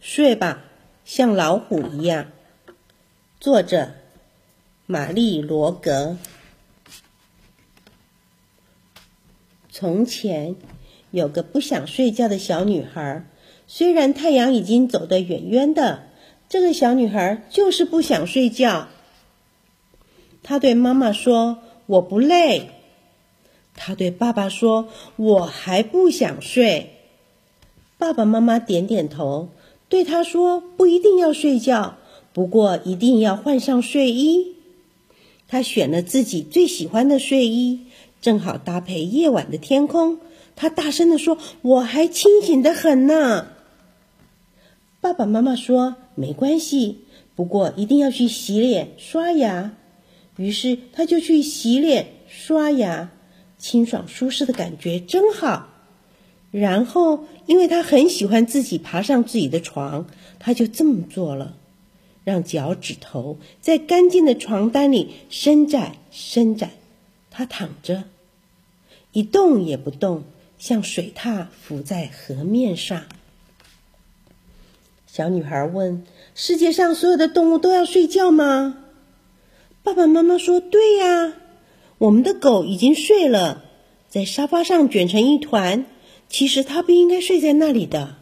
睡吧，像老虎一样。作者：玛丽·罗格。从前有个不想睡觉的小女孩，虽然太阳已经走得远远的，这个小女孩就是不想睡觉。她对妈妈说：“我不累。”她对爸爸说：“我还不想睡。”爸爸妈妈点点头，对他说：“不一定要睡觉，不过一定要换上睡衣。”他选了自己最喜欢的睡衣，正好搭配夜晚的天空。他大声地说：“我还清醒的很呢。”爸爸妈妈说：“没关系，不过一定要去洗脸、刷牙。”于是他就去洗脸、刷牙，清爽舒适的感觉真好。然后，因为他很喜欢自己爬上自己的床，他就这么做了，让脚趾头在干净的床单里伸展、伸展。他躺着，一动也不动，像水獭浮在河面上。小女孩问：“世界上所有的动物都要睡觉吗？”爸爸妈妈说：“对呀，我们的狗已经睡了，在沙发上卷成一团。其实它不应该睡在那里的。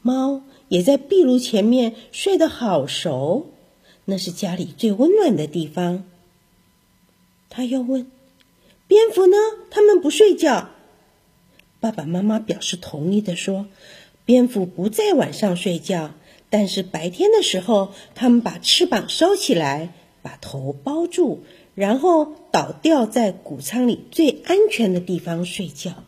猫也在壁炉前面睡得好熟，那是家里最温暖的地方。”他又问：“蝙蝠呢？它们不睡觉？”爸爸妈妈表示同意的说：“蝙蝠不在晚上睡觉，但是白天的时候，它们把翅膀收起来。”把头包住，然后倒吊在谷仓里最安全的地方睡觉。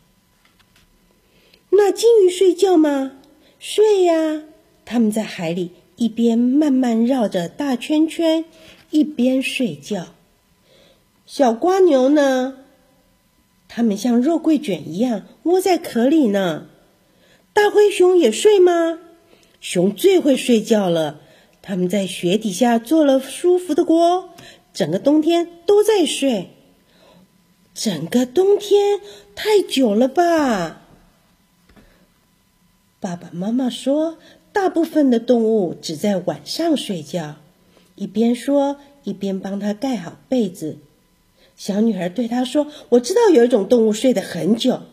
金鱼睡觉吗？睡呀！它们在海里一边慢慢绕着大圈圈，一边睡觉。小瓜牛呢？它们像肉桂卷一样窝在壳里呢。大灰熊也睡吗？熊最会睡觉了。它们在雪底下做了舒服的窝，整个冬天都在睡。整个冬天太久了吧？爸爸妈妈说，大部分的动物只在晚上睡觉。一边说，一边帮他盖好被子。小女孩对他说：“我知道有一种动物睡得很久，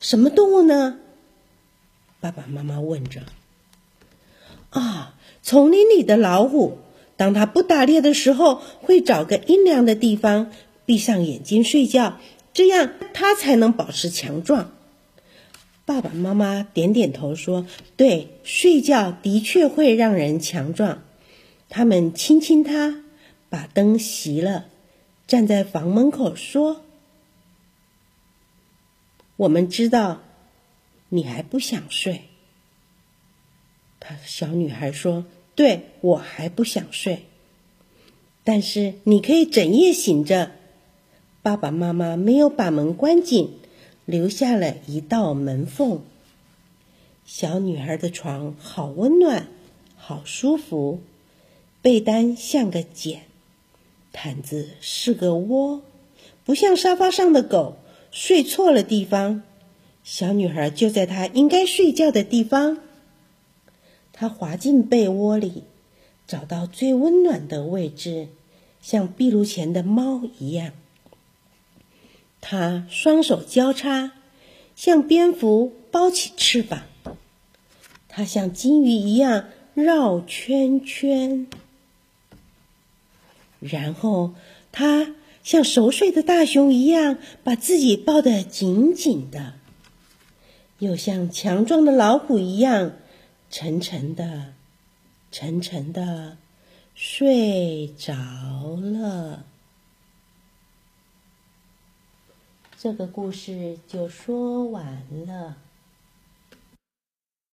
什么动物呢？”爸爸妈妈问着。啊。丛林里的老虎，当它不打猎的时候，会找个阴凉的地方，闭上眼睛睡觉，这样它才能保持强壮。爸爸妈妈点点头说：“对，睡觉的确会让人强壮。”他们亲亲他，把灯熄了，站在房门口说：“我们知道，你还不想睡。”他小女孩说：“对我还不想睡，但是你可以整夜醒着。”爸爸妈妈没有把门关紧，留下了一道门缝。小女孩的床好温暖，好舒服，被单像个茧，毯子是个窝，不像沙发上的狗睡错了地方。小女孩就在她应该睡觉的地方。他滑进被窝里，找到最温暖的位置，像壁炉前的猫一样。他双手交叉，像蝙蝠包起翅膀。他像金鱼一样绕圈圈，然后他像熟睡的大熊一样把自己抱得紧紧的，又像强壮的老虎一样。沉沉的，沉沉的睡着了。这个故事就说完了。